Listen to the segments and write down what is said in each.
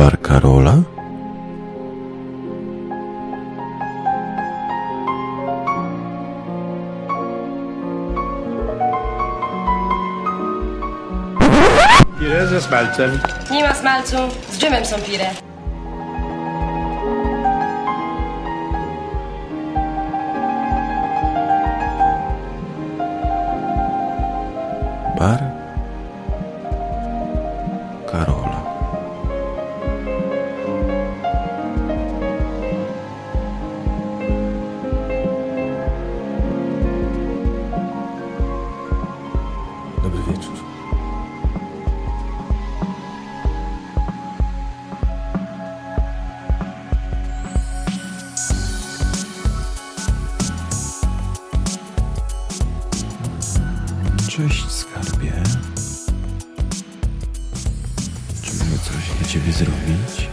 Bar Karola? Pire ze smalcem. Nie ma smalcu, z dżemem są pire. Bar coś dla ciebie zrobić?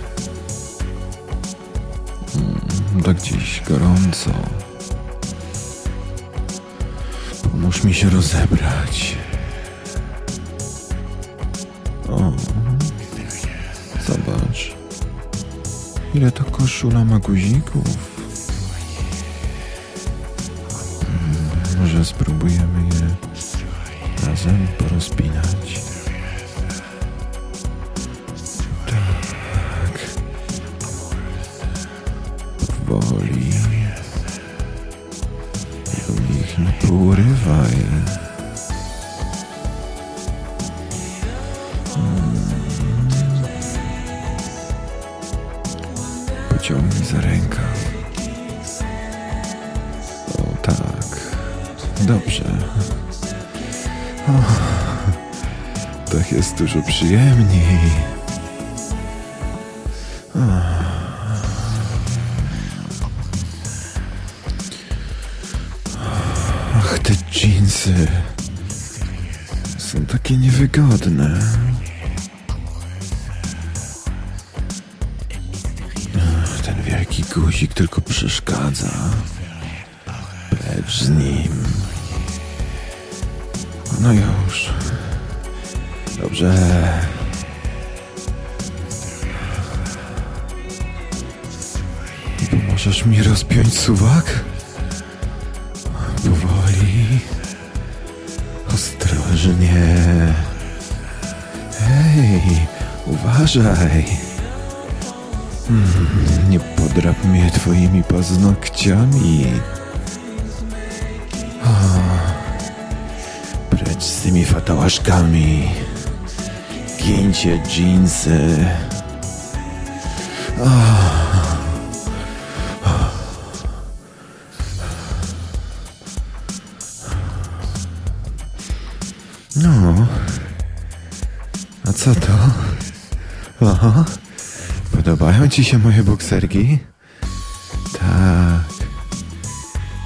Tak gdzieś gorąco. Pomóż mi się rozebrać. O, zobacz. Ile to koszula ma guzików? Mm, Może spróbujemy je razem porozpinać. Powoli. Ich nie pourywaj. Pociągnij za rękę. O tak. Dobrze. Tak jest dużo przyjemniej. Te dżinsy są takie niewygodne. Ten wielki guzik tylko przeszkadza. Precz z nim. No już. Dobrze. Pomożesz mi rozpiąć suwak? Powoli. Ostrożnie. Hej, uważaj. Hmm, nie podrap mnie twoimi paznokciami. Precz z tymi fatałaszkami. Gięcie dżinsy. A co to? Oho. Podobają ci się moje bokserki? Tak.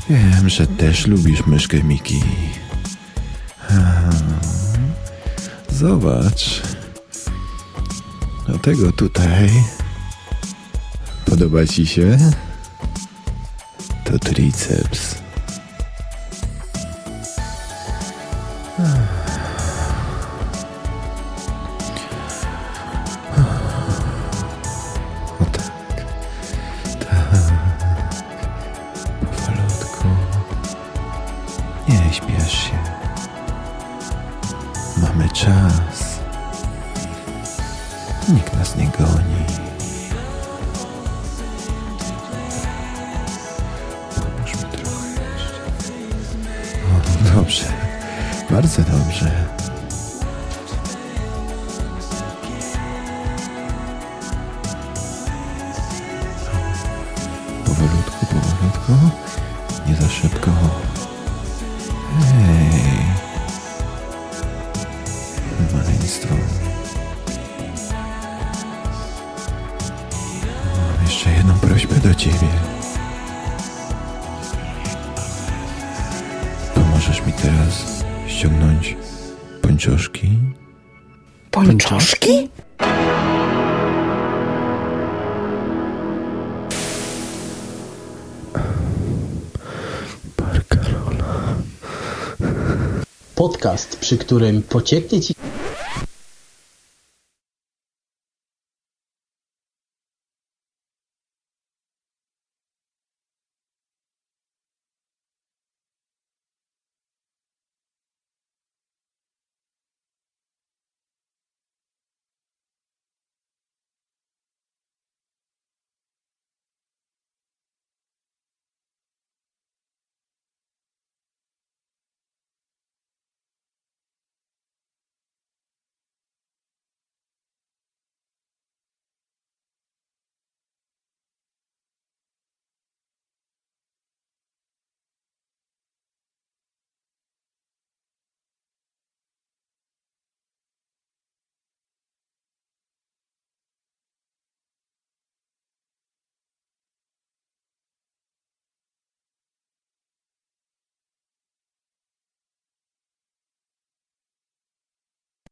Wiem, że też lubisz myszkę Miki. Zobacz. A tego tutaj. Podoba ci się? To triceps. Nie śpiesz się. Mamy czas. Nikt nas nie goni. Trochę jeszcze. Dobrze. Bardzo dobrze. Maleństwo. Mam jeszcze jedną prośbę do ciebie. Pomożesz mi teraz ściągnąć pończoszki? Pończoszki? Podcast, przy którym pocieknie ci